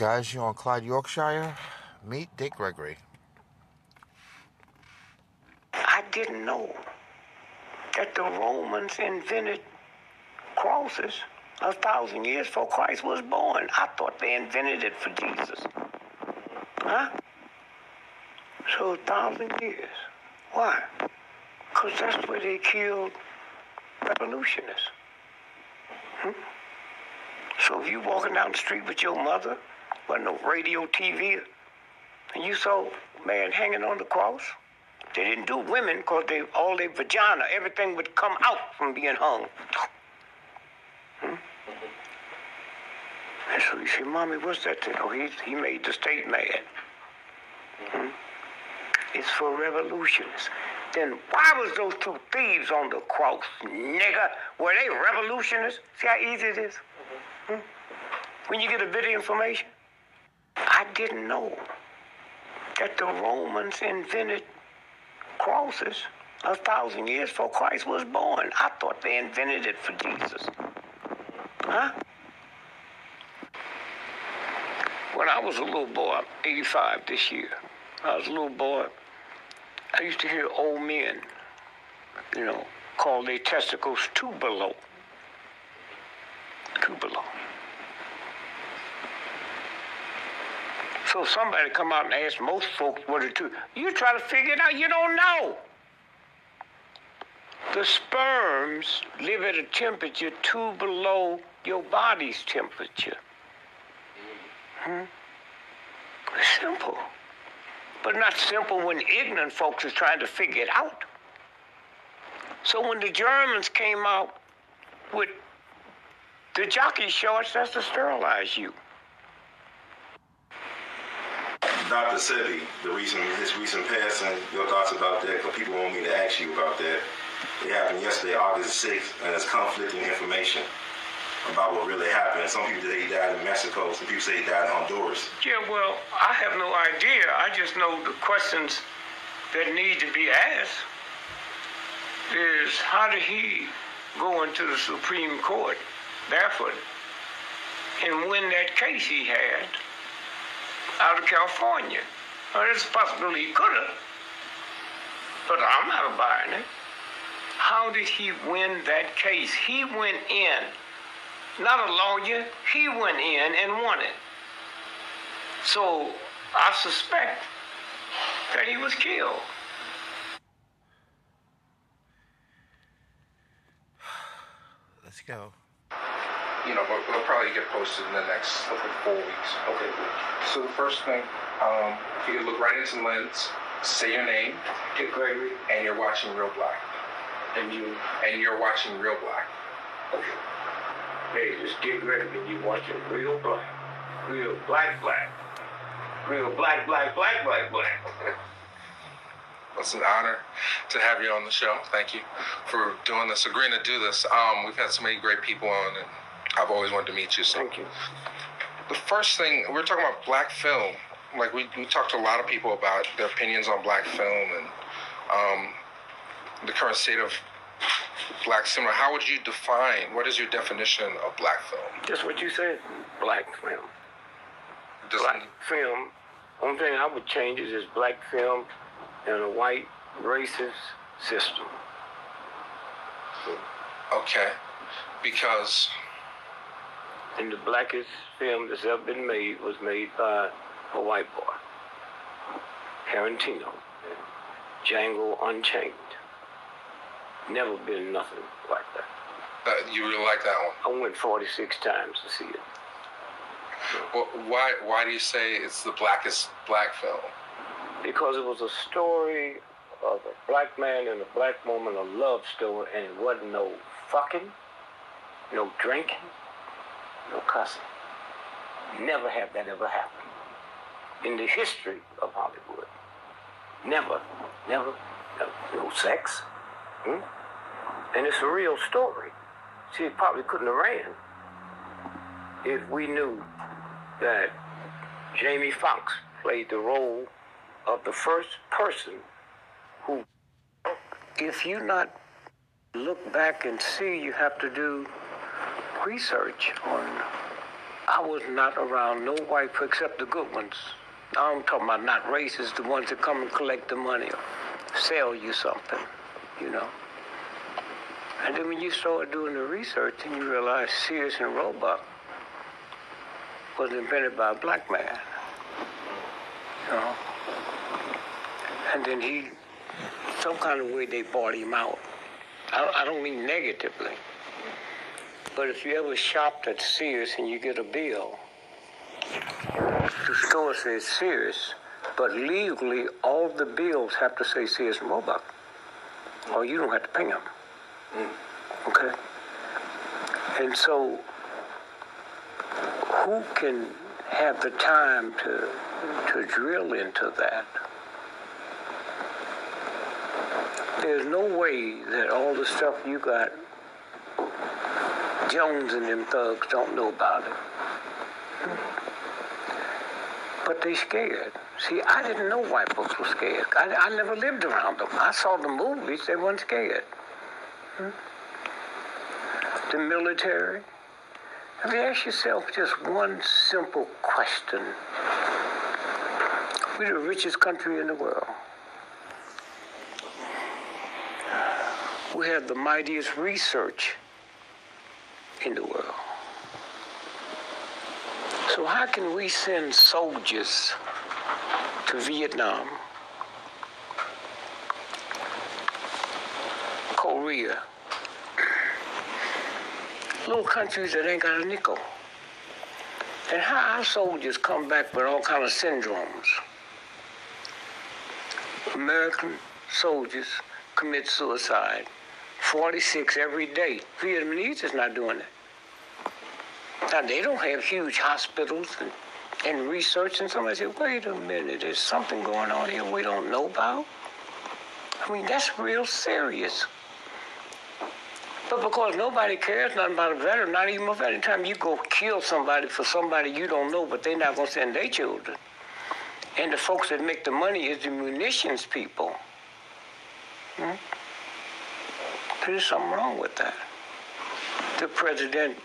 guys, you on Clyde, Yorkshire? Meet Dick Gregory. I didn't know that the Romans invented crosses a thousand years before Christ was born. I thought they invented it for Jesus. Huh? So a thousand years. Why? Because that's where they killed revolutionists. Hmm? So if you're walking down the street with your mother, wasn't no radio, TV, and you saw man hanging on the cross, they didn't do women because they all their vagina, everything would come out from being hung. Hmm? And so you say, Mommy, what's that thing? Oh, he, he made the state mad. Hmm? It's for revolutionists. Then why was those two thieves on the cross, nigga? Were they revolutionists? See how easy it is? Hmm? When you get a bit of information? I didn't know that the Romans invented crosses a thousand years before Christ was born. I thought they invented it for Jesus. Huh? When I was a little boy, I'm 85 this year, I was a little boy, I used to hear old men, you know, call their testicles two below. Two below. So somebody come out and ask most folks what are two. You try to figure it out, you don't know. The sperms live at a temperature two below your body's temperature. Hmm? Simple. But not simple when ignorant folks are trying to figure it out. So when the Germans came out with the jockey shorts, that's to sterilize you. Dr. Sebi, the recent his recent passing, your thoughts about that? Because people want me to ask you about that. It happened yesterday, August 6th, and there's conflicting information about what really happened. Some people say he died in Mexico. Some people say he died in Honduras. Yeah, well, I have no idea. I just know the questions that need to be asked is how did he go into the Supreme Court barefoot and win that case he had out of California? Well, possibility he could have, but I'm not buying it. How did he win that case? He went in not a lawyer. He went in and won it. So I suspect that he was killed. Let's go. You know, but we'll probably get posted in the next hopefully four weeks. Okay. So the first thing, um, if you look right into the lens, say your name, Dick Gregory, and you're watching Real Black. and you, And you're watching Real Black. okay. Hey, it's Dick Gregory, and you watching real black, real black, black, real black, black, black, black, black. It's an honor to have you on the show. Thank you for doing this, agreeing to do this. Um, we've had so many great people on, and I've always wanted to meet you. So Thank you. the first thing we're talking about black film. Like we, we talked to a lot of people about their opinions on black film and um, the current state of black cinema. How would you define? What is your definition of black film? Just what you said, black film. Does- black film. Only thing I would change is this black film and a white racist system. Okay, because And the blackest film that's ever been made was made by a white boy, Tarantino, Django Unchained. Never been nothing like that. uh, you really like that one. I went 46 times to see it. Wh- Why why do you say it's the blackest black film? because it was a story of a black man and a black woman, a love story, and it wasn't no fucking, no drinking, no cussing. Never have that ever happened in the history of Hollywood. Never, never, never no sex. Hmm? And it's a real story. She probably couldn't have ran if we knew that Jamie Foxx played the role of the first person who, if you not look back and see, you have to do research on I was not around no white folk except the good ones. I'm talking about not racist, the ones that come and collect the money or sell you something, you know. And then when you start doing the research and you realize Sears and Roebuck was invented by a black man, you know. And then he, some kind of way they bought him out. I, I don't mean negatively. But if you ever shopped at Sears and you get a bill, the store says Sears, but legally all the bills have to say Sears and Roebuck, or you don't have to pay them. Hmm. Okay? And so, who can have the time to, to drill into that? There's no way that all the stuff you got Jones and them thugs don't know about it. But they scared. See, I didn't know white folks were scared. I, I never lived around them. I saw the movies, they weren't scared. The military. Have you asked yourself just one simple question? We're the richest country in the world. We have the mightiest research in the world. So how can we send soldiers to Vietnam, Korea, little countries that ain't got a nickel? And how our soldiers come back with all kind of syndromes? American soldiers commit suicide 46 every day. Vietnamese is not doing it. Now, they don't have huge hospitals and, and research, and somebody said, wait a minute, there's something going on here we don't know about? I mean, that's real serious. But because nobody cares nothing about a veteran, not even a veteran, anytime you go kill somebody for somebody you don't know, but they're not going to send their children. And the folks that make the money is the munitions people. Hmm? There's something wrong with that. The president,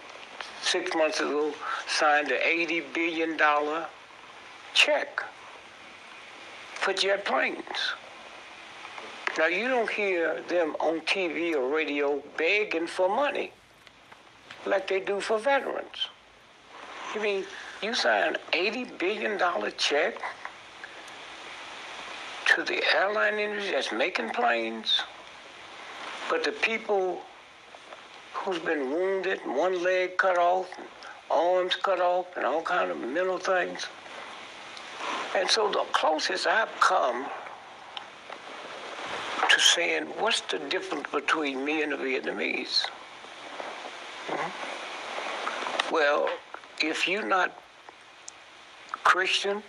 six months ago, signed an $80 billion check for jet planes. Now, you don't hear them on TV or radio begging for money like they do for veterans. You mean you sign an $80 billion check to the airline industry that's making planes? But the people who's been wounded, one leg cut off, arms cut off, and all kind of mental things. And so the closest I've come to saying, what's the difference between me and the Vietnamese? Mm-hmm. Well, if you're not Christian,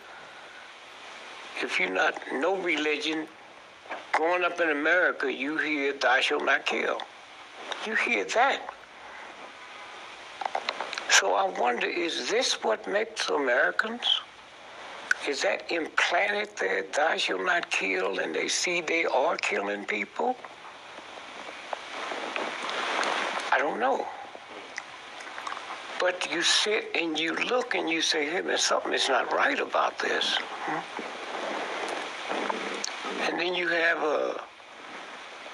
if you're not no religion, growing up in America, you hear thou shalt not kill. You hear that. So I wonder, is this what makes Americans? Is that implanted there, thou shalt not kill, and they see they are killing people? I don't know. But you sit and you look and you say, hey man, something is not right about this. Hmm? And then you have a,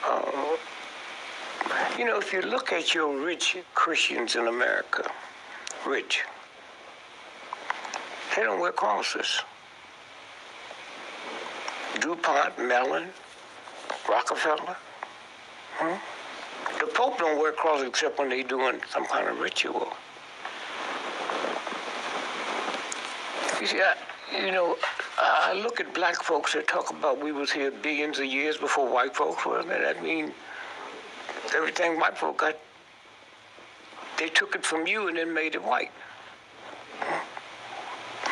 uh, you know, if you look at your rich Christians in America, rich, they don't wear crosses. DuPont, Mellon, Rockefeller. Hmm? The Pope don't wear crosses except when they're doing some kind of ritual. You see, I, you know, I look at black folks that talk about we was here billions of years before white folks were. And that mean everything white folk got, they took it from you and then made it white.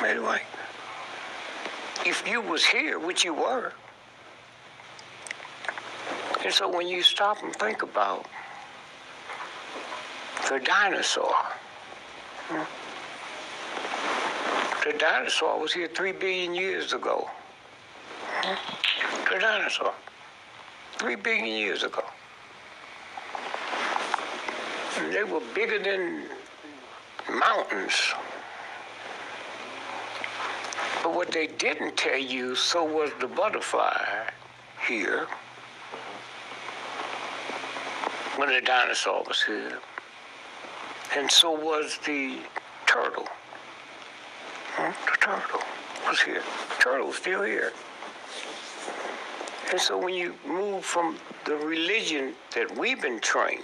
Made it white. If you was here, which you were, and so when you stop and think about the dinosaur, hmm, the dinosaur was here three billion years ago. The dinosaur. Three billion years ago. And they were bigger than mountains. But what they didn't tell you, so was the butterfly here when the dinosaur was here. And so was the turtle. The turtle was here. Turtle's still here. And so when you move from the religion that we've been trained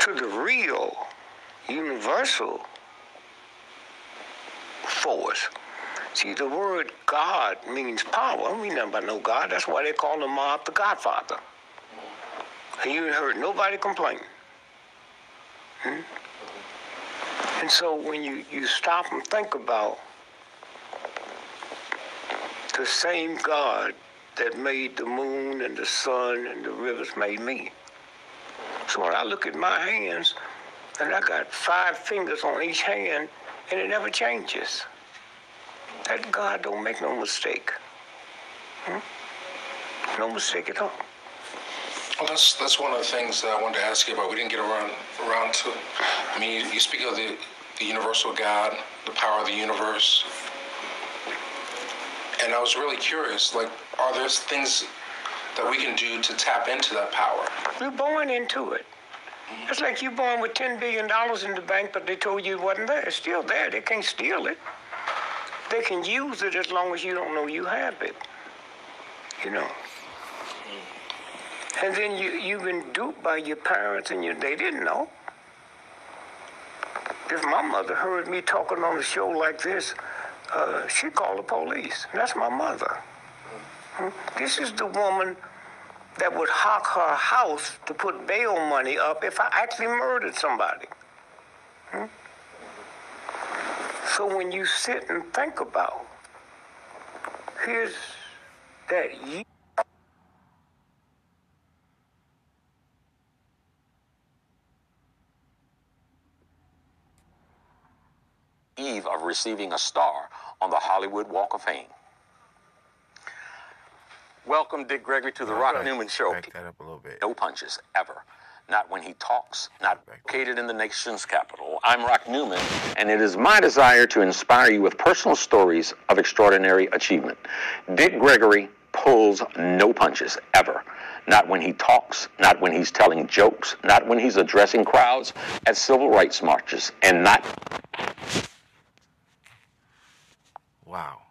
to the real, universal force. See, the word God means power. We never know God. That's why they call him uh, the Godfather. And you heard nobody complain. Hmm? And so when you, you stop and think about the same God that made the moon and the sun and the rivers made me. So when I look at my hands, and I got five fingers on each hand, and it never changes. That God don't make no mistake. Hmm? No mistake at all. Well, that's that's one of the things that I wanted to ask you about. We didn't get around around to. I mean, you, you speak of the the universal God, the power of the universe, and I was really curious. Like, are there things that we can do to tap into that power? You're born into it. It's like you born with $10 billion in the bank, but they told you it wasn't there. It's still there. They can't steal it. They can use it as long as you don't know you have it. You know. And then you, you've been duped by your parents and you, they didn't know. If my mother heard me talking on a show like this, uh, she'd call the police. That's my mother. Hmm? This is the woman that would hawk her house to put bail money up if I actually murdered somebody. Hmm? So when you sit and think about, here's that eve of receiving a star on the Hollywood Walk of Fame. Welcome, Dick Gregory, to the Rock Newman Show. Back that up a little bit. No punches, ever. Not when he talks, not located in the nation's capital. I'm Rock Newman, and it is my desire to inspire you with personal stories of extraordinary achievement. Dick Gregory pulls no punches, ever. Not when he talks, not when he's telling jokes, not when he's addressing crowds at civil rights marches, and not Wow.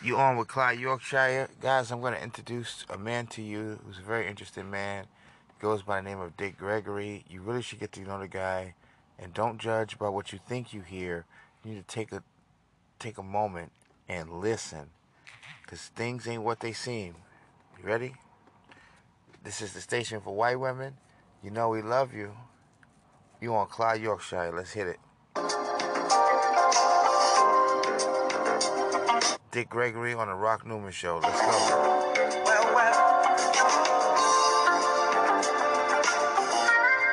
You on with Clyde Yorkshire. Guys, I'm going to introduce a man to you who's a very interesting man. Goes by the name of Dick Gregory. You really should get to know the guy and don't judge by what you think you hear. You need to take a take a moment and listen cuz things ain't what they seem. You ready? This is the station for white women. You know we love you. You on Clyde Yorkshire. Let's hit it. Dick Gregory on the Rock Newman Show. Let's go.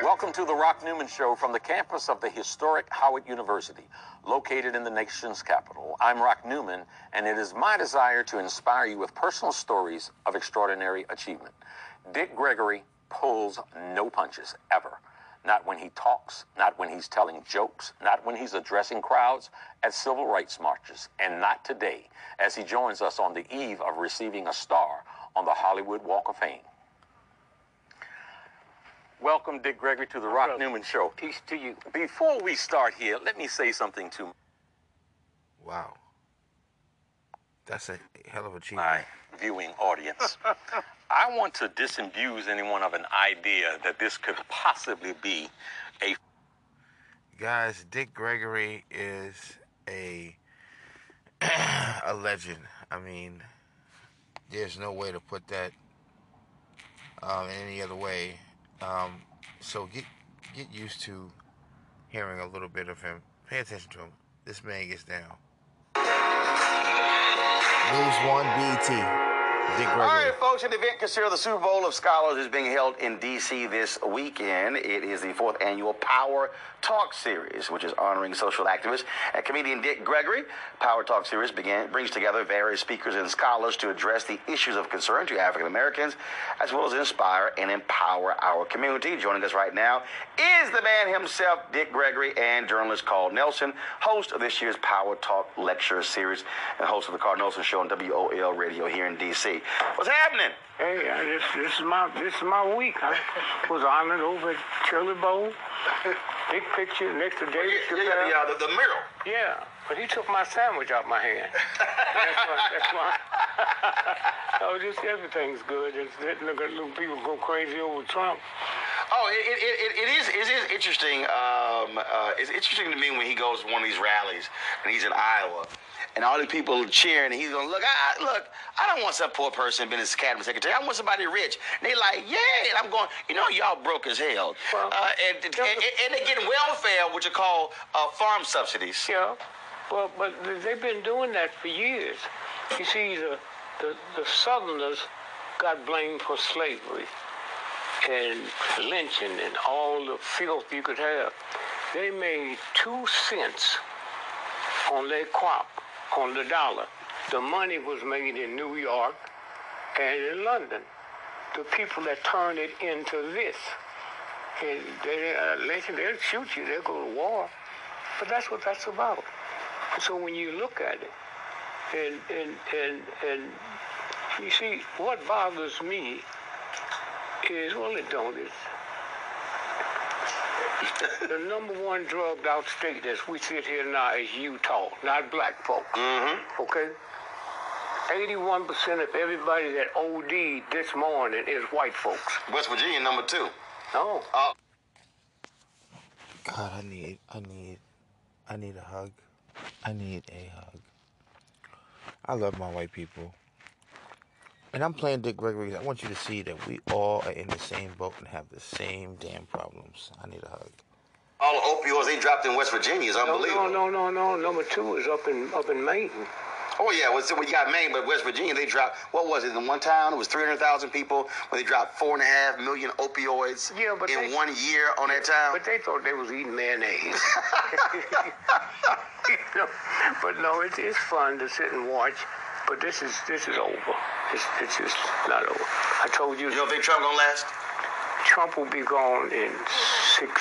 Welcome to the Rock Newman Show from the campus of the historic Howard University, located in the nation's capital. I'm Rock Newman, and it is my desire to inspire you with personal stories of extraordinary achievement. Dick Gregory pulls no punches, ever. Not when he talks, not when he's telling jokes, not when he's addressing crowds at civil rights marches, and not today, as he joins us on the eve of receiving a star on the Hollywood Walk of Fame. Welcome, Dick Gregory, to the Rock Brother. Newman Show. Peace to you. Before we start here, let me say something to Wow. That's a hell of a achievement. my viewing audience. I want to disabuse anyone of an idea that this could possibly be a Guys, Dick Gregory is a a legend. I mean, there's no way to put that um, in any other way. Um, so get get used to hearing a little bit of him. Pay attention to him. This man gets down. News One BET. All right, folks, an event considered the Super Bowl of Scholars is being held in D.C. this weekend. It is the fourth annual Power Talk Series, which is honoring social activist and comedian Dick Gregory. Power Talk Series began, brings together various speakers and scholars to address the issues of concern to African Americans, as well as inspire and empower our community. Joining us right now is the man himself, Dick Gregory, and journalist Carl Nelson, host of this year's Power Talk Lecture Series and host of the Carl Nelson Show on WOL Radio here in D.C. What's happening? Hey, uh, this this is my this is my week. I was honored over at Chili Bowl. Big picture next to David Yeah, Chappelle. yeah, the, the mural. Yeah, but he took my sandwich out my hand. that's why. That's why. oh, just everything's good. Just letting the little people go crazy over Trump. Oh, it, it, it, it is it is interesting. Um, uh, it's interesting to me when he goes to one of these rallies and he's in Iowa, and all the people cheering, and he's gonna "Look, I look, I don't want some poor person being his cabinet secretary. I want somebody rich." And they like, "Yeah," and I'm going, "You know, y'all broke as hell." Well, uh, and, and, and, they getting welfare, which are called uh, farm subsidies. Yeah, well, but they've been doing that for years. You see, the the, the Southerners got blamed for slavery and lynching and all the filth you could have. They made two cents on their crop, on the dollar. The money was made in New York and in London. The people that turned it into this, and they uh, lynching, they'll shoot you, they'll go to war. But that's what that's about. So when you look at it, and and and and you see what bothers me is well it don't is the number one drugged out state as we sit here now is Utah, not black folk. Mm-hmm. Okay. 81% of everybody that OD'd this morning is white folks. West Virginia, number two. No. Uh, God, I need, I need, I need a hug. I need a hug. I love my white people. And I'm playing Dick Gregory. 'cause I want you to see that we all are in the same boat and have the same damn problems. I need a hug. all the opioids they dropped in West Virginia is No, unbelievable. no, no, no, no. Number two is up in up in Maine. Oh yeah, well, so we got Maine, but West Virginia they dropped. What was it? In one town, it was three hundred thousand people, where they dropped four and a half million opioids Yeah, but in they- one year on that town. But they thought they was eating mayonnaise. You know, but no, it, it's fun to sit and watch. But this is this is over. It's, it's just not over. I told you, You don't think Trump gonna last? Trump will be gone in six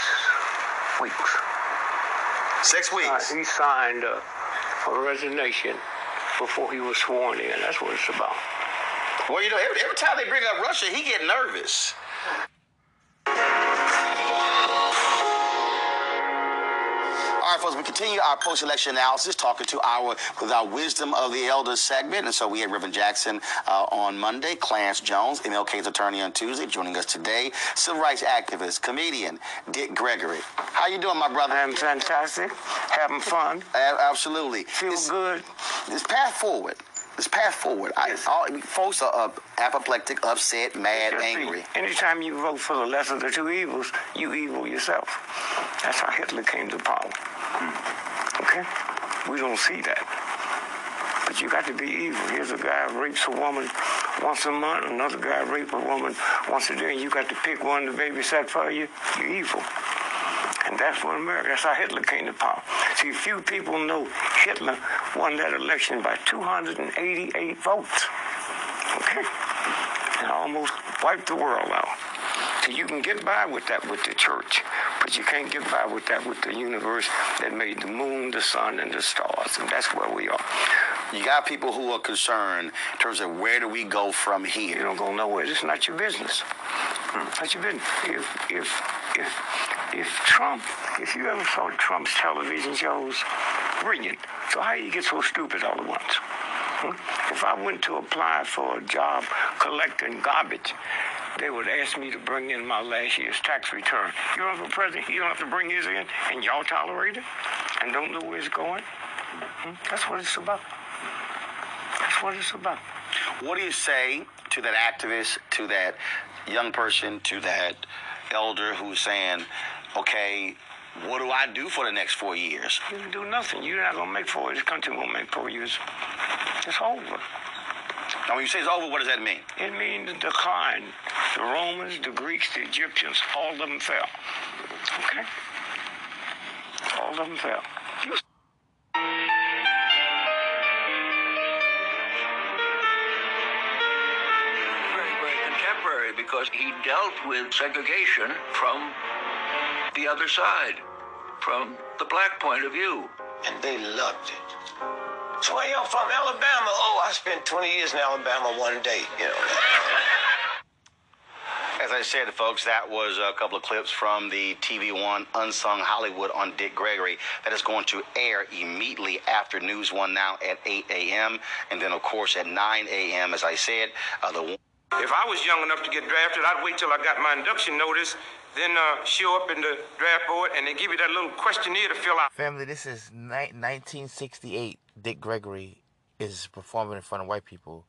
weeks. Six Uh, weeks. he signed a, a resignation before he was sworn in. That's what it's about. Well, you know, every, every time they bring up Russia, he get nervous. Folks, we continue our post-election analysis, talking to our with our wisdom of the elders segment, and so we had Reverend Jackson uh, on Monday, Clarence Jones, MLK's attorney on Tuesday, joining us today, civil rights activist, comedian Dick Gregory. How you doing, my brother? I'm fantastic, having fun, absolutely. feel This- good. This path forward. This path forward. I, all, folks are uh, apoplectic, upset, mad, angry. Anytime you vote for the lesser of the two evils, you evil yourself. That's how Hitler came to power. Okay? We don't see that. But you got to be evil. Here's a guy rapes a woman once a month, another guy rapes a woman once a day, and you got to pick one to babysit for you. You're evil. And that's what America, that's how Hitler came to power. See, few people know Hitler won that election by 288 votes. Okay? And almost wiped the world out. So you can get by with that with the church, but you can't get by with that with the universe that made the moon, the sun, and the stars. And that's where we are. You got people who are concerned in terms of where do we go from here? You don't go nowhere. It's not your business. Not your business. If if if if Trump, if you ever saw Trump's television shows, brilliant. So how do you get so stupid all at once? Hmm? If I went to apply for a job collecting garbage, they would ask me to bring in my last year's tax return. You for president, you don't have to bring his in, and y'all tolerate it, and don't know where it's going. Hmm? That's what it's about. That's what it's about. What do you say to that activist, to that young person, to that elder who's saying, okay, what do I do for the next four years? You can do nothing. You're not gonna make four. years. This country won't make four years. It's over. Now, when you say it's over, what does that mean? It means the decline. The Romans, the Greeks, the Egyptians, all of them fell. Okay? All of them fell. very, very because he dealt with segregation from the other side, from the black point of view. And they loved it. So where y'all from? Alabama. Oh, I spent 20 years in Alabama one day, you know. As I said, folks, that was a couple of clips from the TV One Unsung Hollywood on Dick Gregory. That is going to air immediately after News One now at 8 a.m. And then, of course, at 9 a.m., as I said, uh, the If I was young enough to get drafted, I'd wait till I got my induction notice, then uh, show up in the draft board, and they give you that little questionnaire to fill out. Family, this is ni- 1968. Dick Gregory is performing in front of white people.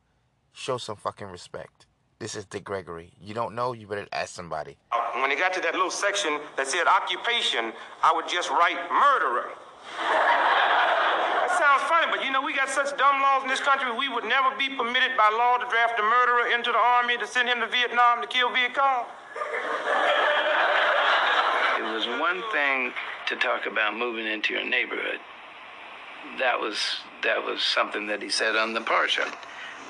Show some fucking respect. This is Dick Gregory. You don't know, you better ask somebody. Uh, when they got to that little section that said occupation, I would just write murderer. That sounds funny, but you know, we got such dumb laws in this country, we would never be permitted by law to draft a murderer into the army to send him to Vietnam to kill Viet Cong. It was one thing to talk about moving into your neighborhood. That was that was something that he said on the Parsha.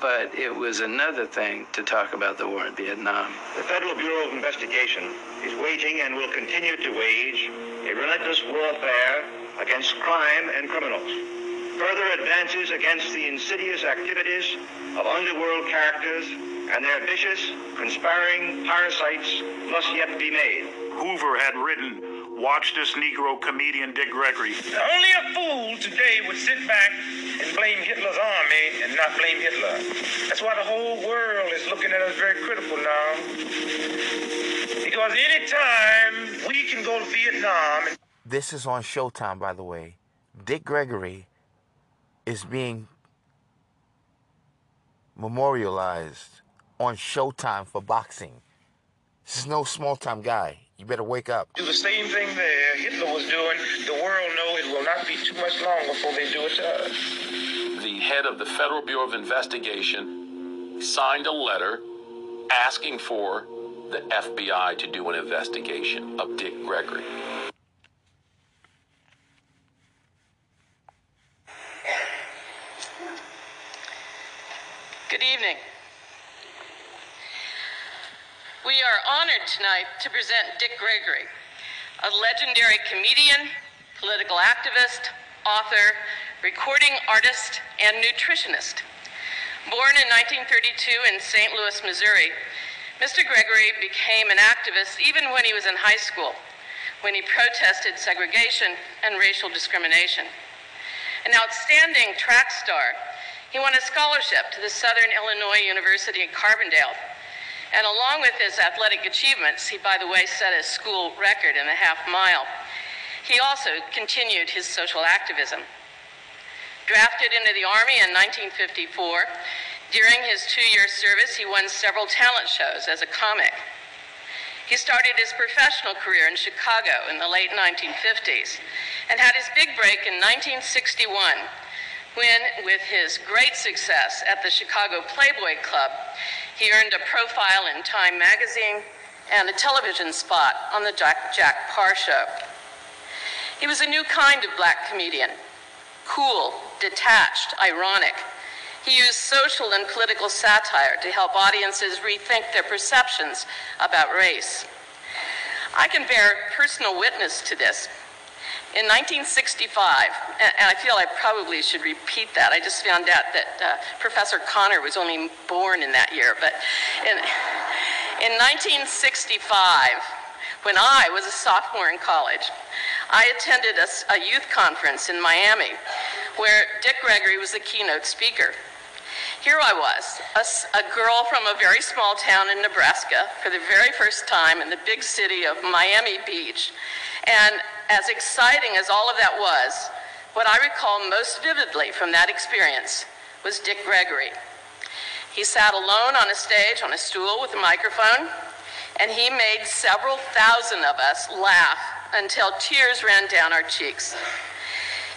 But it was another thing to talk about the war in Vietnam. The Federal Bureau of Investigation is waging and will continue to wage a relentless warfare against crime and criminals. Further advances against the insidious activities of underworld characters and their vicious, conspiring parasites must yet be made. Hoover had written, Watch this Negro comedian Dick Gregory. Only a fool today would sit back and blame Hitler's army and not blame Hitler. That's why the whole world is looking at us very critical now. Because anytime we can go to Vietnam and This is on Showtime, by the way. Dick Gregory is being memorialized on Showtime for boxing. This is no small time guy. You better wake up. do the same thing there Hitler was doing, the world know it will not be too much long before they do it to us. The head of the Federal Bureau of Investigation signed a letter asking for the FBI to do an investigation of Dick Gregory. Good evening. We are honored tonight to present Dick Gregory, a legendary comedian, political activist, author, recording artist, and nutritionist. Born in 1932 in St. Louis, Missouri, Mr. Gregory became an activist even when he was in high school, when he protested segregation and racial discrimination. An outstanding track star, he won a scholarship to the Southern Illinois University in Carbondale. And along with his athletic achievements, he, by the way, set a school record in the half mile. He also continued his social activism. Drafted into the Army in 1954, during his two year service, he won several talent shows as a comic. He started his professional career in Chicago in the late 1950s and had his big break in 1961 when, with his great success at the Chicago Playboy Club, he earned a profile in Time magazine and a television spot on the Jack, Jack Paar Show. He was a new kind of black comedian cool, detached, ironic. He used social and political satire to help audiences rethink their perceptions about race. I can bear personal witness to this. In 1965, and I feel I probably should repeat that. I just found out that uh, Professor Connor was only born in that year. But in, in 1965, when I was a sophomore in college, I attended a, a youth conference in Miami where Dick Gregory was the keynote speaker. Here I was, a, a, girl from a very small town in Nebraska, for the very first time in the big city of Miami Beach. And as exciting as all of that was, what I recall most vividly from that experience was Dick Gregory. He sat alone on a stage on a stool with a microphone, and he made several thousand of us laugh until tears ran down our cheeks.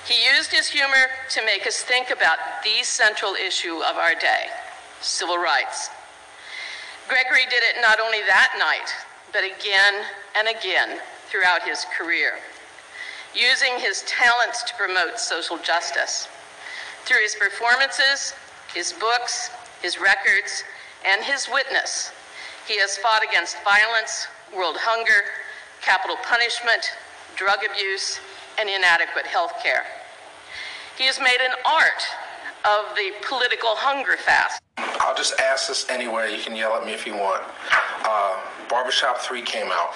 He used his humor to make us think about the central issue of our day civil rights. Gregory did it not only that night, but again and again throughout his career, using his talents to promote social justice. Through his performances, his books, his records, and his witness, he has fought against violence, world hunger, capital punishment, drug abuse, and inadequate health care. He has made an art of the political hunger fast. I'll just ask this anyway. You can yell at me if you want. Uh, Barbershop 3 came out.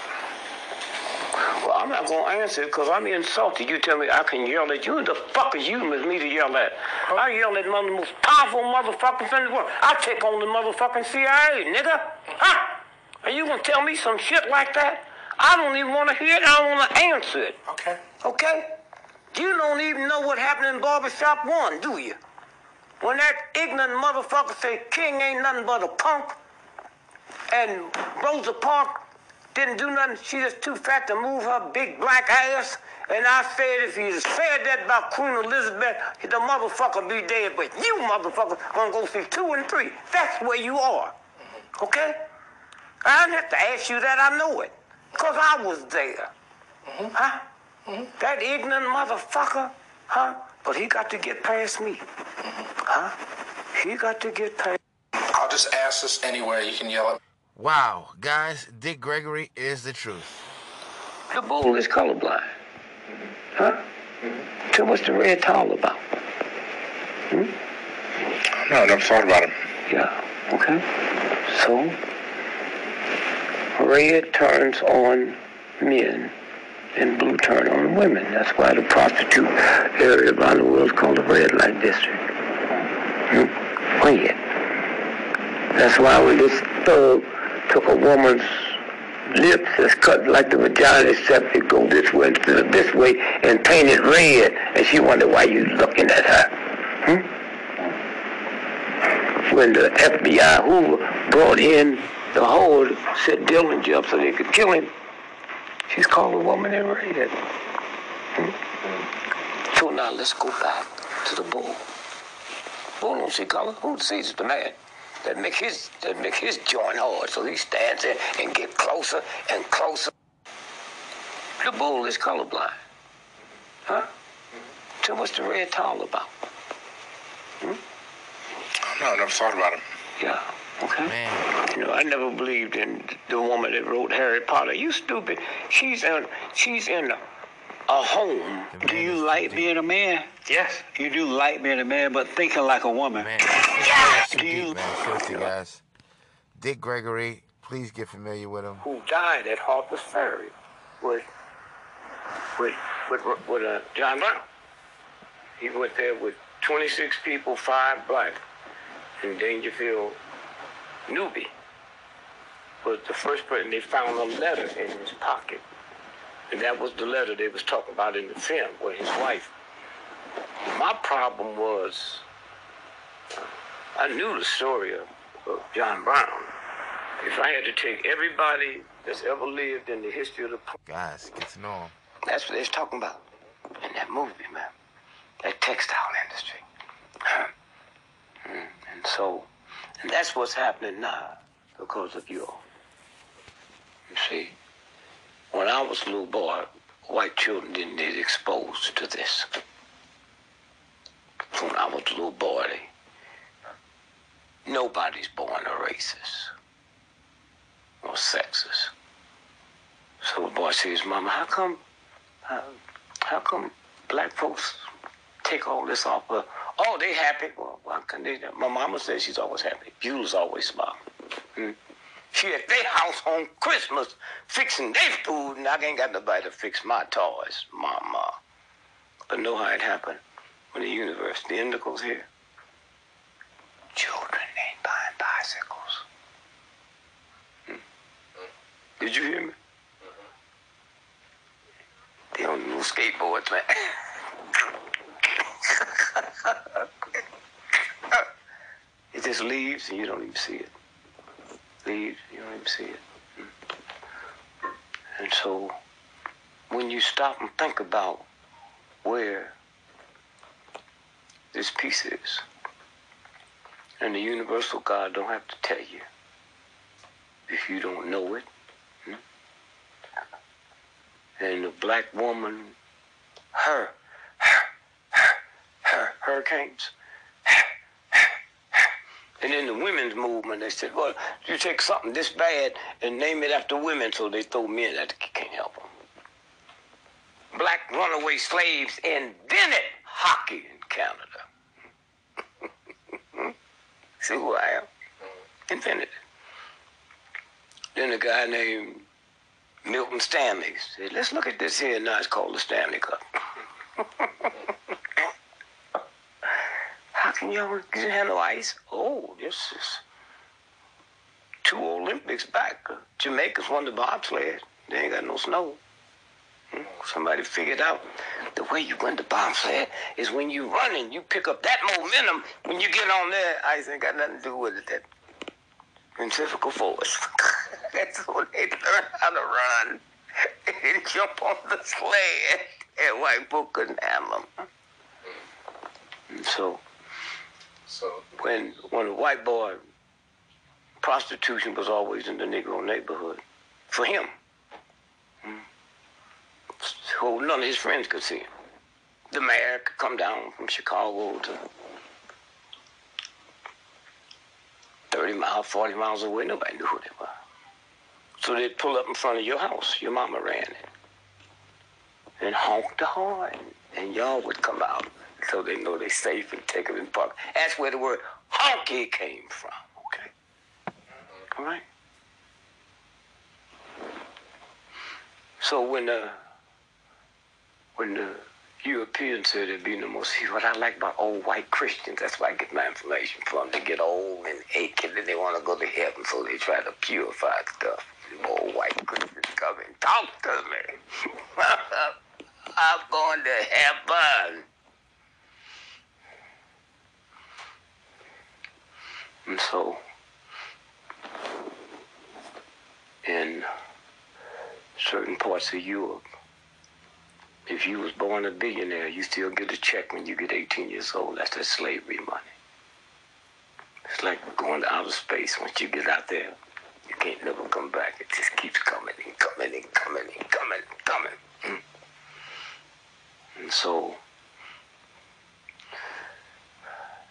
Well, I'm not going to answer it because I'm insulted. You tell me I can yell at you. Who the fuck is you with me to yell at? I yell at one of the most powerful motherfuckers in the world. I take on the motherfucking CIA, nigga. Huh? Are you going to tell me some shit like that? I don't even want to hear it. I don't want to answer it. Okay. Okay? You don't even know what happened in Barbershop 1, do you? When that ignorant motherfucker say King ain't nothing but a punk, and Rosa Parks didn't do nothing, she just too fat to move her big black ass. And I said if he said that about Queen Elizabeth, the motherfucker be dead. But you motherfucker gonna go see two and three. That's where you are. Okay? I don't have to ask you that, I know it. Because I was there. Mm-hmm. Huh? That ignorant motherfucker, huh? But he got to get past me. Huh? He got to get past. I'll just ask this anyway. You can yell at me. Wow, guys, Dick Gregory is the truth. The bull is colorblind. Huh? So what's the red towel about? Hmm? No, I never thought about him. Yeah, okay. So, red turns on men and blue turn on women. That's why the prostitute area around the world is called the red light district. Hmm? That's why when this thug took a woman's lips that's cut like the vagina except it go this way instead of this way and painted red and she wondered why you looking at her. Hmm? When the FBI Hoover brought in the whole set Dillinger up so they could kill him, she's called a woman in red. Hmm? So now let's go back to the bull. Bull don't see color. Who sees the man? that make his that make his joint hard. So he stands there and get closer and closer. The bull is colorblind. Huh? So what's the red towel about? Hmm? No, I never thought about him. Yeah. Okay. You know, I never believed in the woman that wrote Harry Potter. You stupid. She's in she's in a, a home. Do you like being a man? Yes. You do like being a man, but thinking like a woman. Man, Yes. too deep, man. Seriously, guys. Dick Gregory, please get familiar with him. who died at Harper's Ferry with with with, with uh, John Brown. He went there with 26 people, five black, in Dangerfield, Newby. Was the first person they found a letter in his pocket, and that was the letter they was talking about in the film with his wife. My problem was I knew the story of, of John Brown. If I had to take everybody that's ever lived in the history of the Guys, get to know him. that's what they was talking about in that movie, man. That textile industry. Mm, and so, and that's what's happening now because of you. You see, when I was a little boy, white children didn't get exposed to this. When I was a little boy, nobody's born a racist or sexist. So the boy says, Mama, how come, uh, how come black folks take all this off? Well, oh, they happy. Well, why can they? My mama says she's always happy. Buell's always smiling. Hmm? She at their house on Christmas fixing their food, and I ain't got nobody to fix my toys, mama. But know how it happened when the universe, the Indicals here. Children ain't buying bicycles. Hmm? Did you hear me? They don't know skateboards, man. it just leaves and you don't even see it. Leaves, you don't even see it. Mm. And so when you stop and think about where this piece is, And the universal God don't have to tell you if you don't know it. Hmm? And the black woman, her hurricanes. And in the women's movement, they said, well, you take something this bad and name it after women, so they throw men at it. Can't help them. Black runaway slaves invented hockey in Canada. See who I am? Invented it. Then a guy named Milton Stanley said, let's look at this here. Now it's called the Stanley Cup. Can y'all no ice? Oh, this is two Olympics back. Jamaica's won the bobsled. They ain't got no snow. Hmm? Somebody figured out the way you win the bobsled is when you run and you pick up that momentum. When you get on there, ice ain't got nothing to do with it. That centrifugal force. That's when they learn how to run and jump on the sled. And white folk couldn't handle them. And so, So when when a white boy, prostitution was always in the Negro neighborhood for him. Hmm. So none of his friends could see him. The mayor could come down from Chicago to 30 miles, 40 miles away. Nobody knew who they were. So they'd pull up in front of your house. Your mama ran it. And honk the horn. And y'all would come out so they know they're safe and take them in the park. That's where the word honky came from. Okay? All right? So when the when the Europeans said it'd be no more, see what I like about old white Christians, that's where I get my information from. They get old and aching and they want to go to heaven, so they try to purify stuff. Old white Christians come and talk to me. I'm going to heaven. And so, in certain parts of Europe, if you was born a billionaire, you still get a check when you get 18 years old. That's that slavery money. It's like going to outer space. Once you get out there, you can't never come back. It just keeps coming and coming and coming and coming and coming. Mm. And so,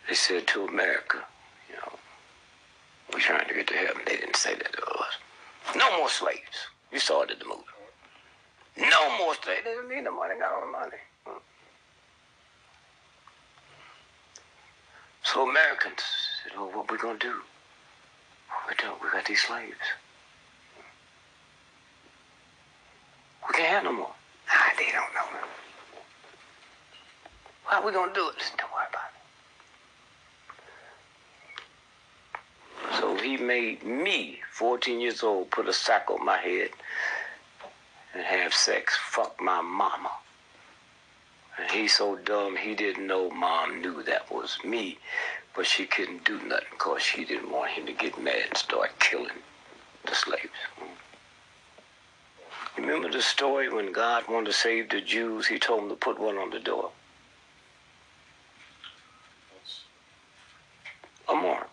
they said to America, trying to get to heaven. They didn't say that to us. No more slaves. You saw it in the movie. No more slaves. They didn't need the money. Got all the money. Hmm. So Americans said, "Oh, what we gonna do? We don't. We got these slaves. We can't have no more. Ah, they don't know. How we gonna do it? Listen, don't worry about it. So he made me, 14 years old, put a sack on my head and have sex. Fuck my mama. And he's so dumb he didn't know mom knew that was me, but she couldn't do nothing because she didn't want him to get mad and start killing the slaves. Remember the story when God wanted to save the Jews? He told them to put one on the door. A mark.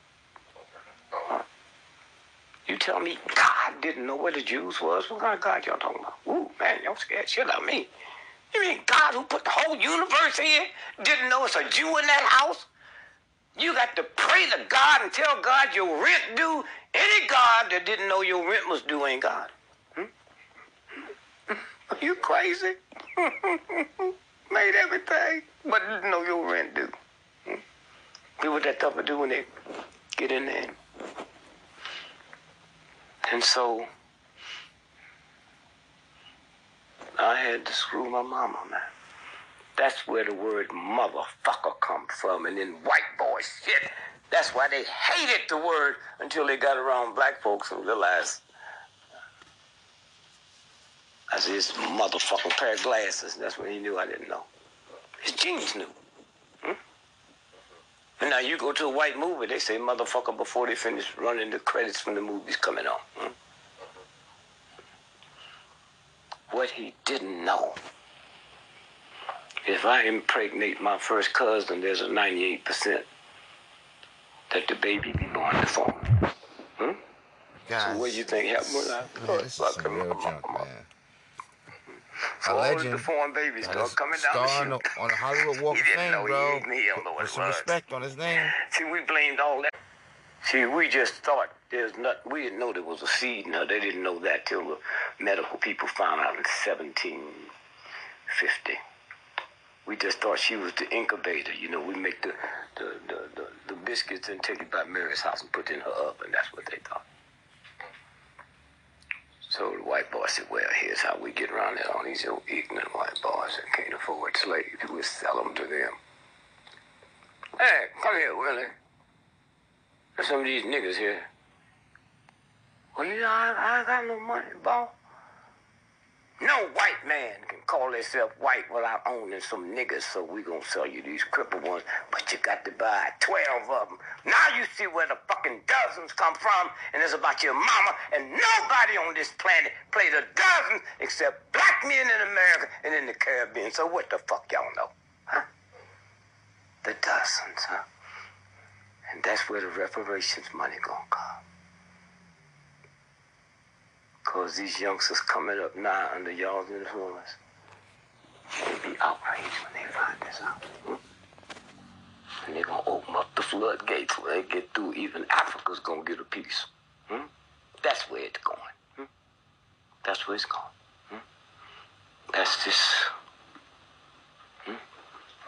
You tell me God didn't know where the Jews was? What kind of God y'all talking about? Ooh, man, y'all scared shit out of me. You mean God who put the whole universe here didn't know it's a Jew in that house? You got to pray to God and tell God your rent due. Any God that didn't know your rent was due ain't God. Hmm? Are you crazy? Made everything, but didn't know your rent due. Hmm? See what that tough to do when they get in there. And so I had to screw my mama, man. That's where the word motherfucker comes from. And then white boy shit. That's why they hated the word until they got around black folks and realized I said, this motherfucking pair of glasses. That's when he knew I didn't know. His genes knew. And now you go to a white movie, they say motherfucker before they finish running the credits from the movies coming on. Hmm? What he didn't know. If I impregnate my first cousin, there's a 98% that the baby be born deformed. Hmm? Guys, so what do you think happened with that? man, this is some real junk, man. A So all the deformed babies is coming down the on the, on the Hollywood Walk of Fame, bro. he Put some respect on his name. See, we blamed all that. See, we just thought there's nothing. We didn't know there was a seed in her. They didn't know that till the medical people found out in 1750. We just thought she was the incubator. You know, we make the the, the, the, the biscuits and take it by Mary's house and put it in her oven. That's what they thought. So the white boy said, well, here's how we get around it. All these old ignorant white boys that can't afford slaves. We sell them to them. Hey, come here, Willie. There's some of these niggas here. Well, you know, I, I got no money, boss. No white man can call himself white without owning some niggas, so we gonna sell you these crippled ones, but you got to buy 12 of them. Now you see where the fucking dozens come from, and it's about your mama, and nobody on this planet played a dozen except black men in America and in the Caribbean. So what the fuck y'all know? Huh? The dozens, huh? And that's where the reparations money gonna come. Cause these youngsters coming up now under y'all's influence, they be outraged when they find this out. Hmm? And they're gonna open up the floodgates where they get through. Even Africa's gonna get a piece. Hmm? That's where it's going. Hmm? That's where it's going. Hmm? That's just Well,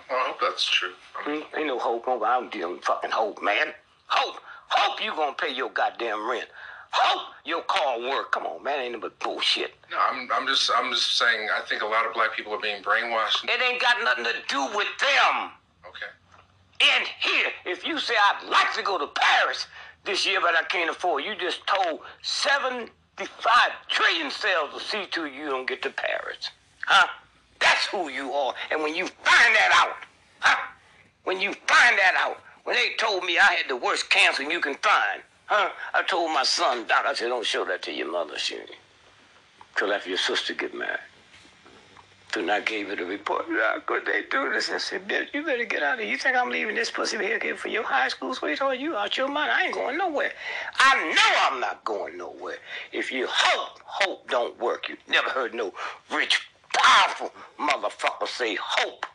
I hope that's true. Hmm? Ain't no hope. I don't give fucking hope, man. Hope. Hope you gonna pay your goddamn rent. Hope your car work. Come on, man. Ain't no but bullshit. No, I'm, I'm just, I'm just saying. I think a lot of black people are being brainwashed. It ain't got nothing to do with them. Okay. And here, if you say I'd like to go to Paris this year, but I can't afford, you just told 75 trillion cells to see to you don't get to Paris. Huh? That's who you are. And when you find that out, huh? When you find that out, when they told me I had the worst cancer you can find, huh? I told my son, Doc, I said, don't show that to your mother, she Till after your sister get married. Then I gave her the report. How could they do this? I said, Bill, you better get out of here. You think I'm leaving this pussy here here for your high school sweetheart? You out your mind. I ain't going nowhere. I know I'm not going nowhere. If you hope, hope don't work. You never heard no rich, powerful motherfucker say hope.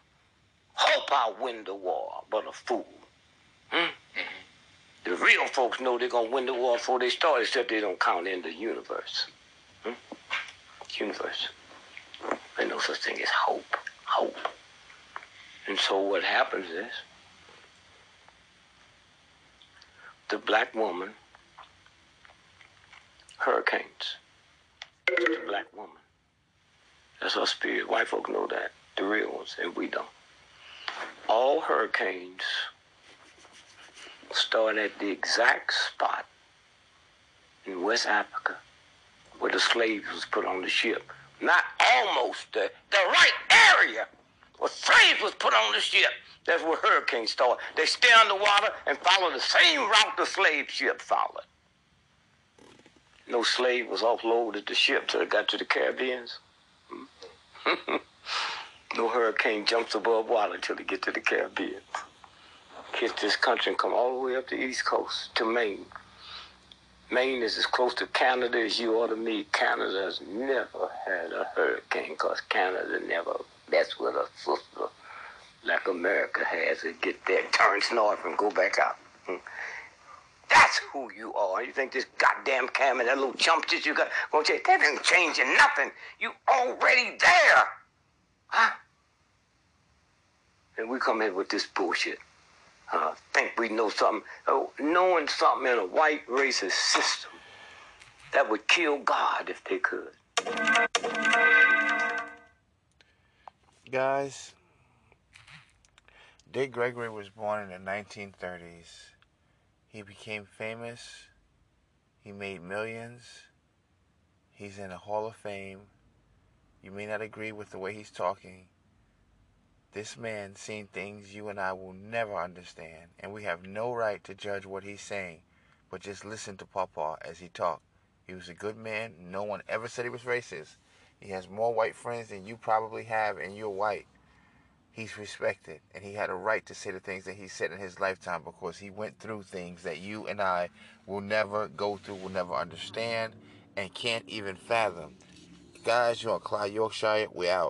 Hope I'll win the war, but a fool. Hmm? The real folks know they're gonna win the war before they start, except they don't count in the universe. Hmm? Universe. There's no such thing as hope. Hope. And so what happens is the black woman, hurricanes. The black woman. That's our spirit. White folk know that. The real ones, and we don't. All hurricanes start at the exact spot in West Africa where the slaves was put on the ship. Not almost the, the right area where slaves was put on the ship. That's where hurricanes start. They stay underwater and follow the same route the slave ship followed. No slave was offloaded the ship till it got to the Caribbeans. Hmm? no hurricane jumps above water till it get to the Caribbean. Hit this country and come all the way up the East Coast to Maine. Maine is as close to Canada as you are to me. Canada has never had a hurricane because Canada never messed with a sister like America has. It get there, turns north, and go back out. Hmm. That's who you are. You think this goddamn cam and that little chump that you got gonna change? That ain't changing nothing. You already there. Huh? And we come in with this bullshit. Think we know something. Oh, knowing something in a white racist system that would kill God if they could. Guys, Dick Gregory was born in the 1930s. He became famous. He made millions. He's in the Hall of Fame. You may not agree with the way he's talking. This man seen things you and I will never understand, and we have no right to judge what he's saying, but just listen to Papa as he talked. He was a good man. No one ever said he was racist. He has more white friends than you probably have, and you're white. he's respected and he had a right to say the things that he said in his lifetime because he went through things that you and I will never go through, will never understand, and can't even fathom. Guys, you're on Clyde Yorkshire. We out.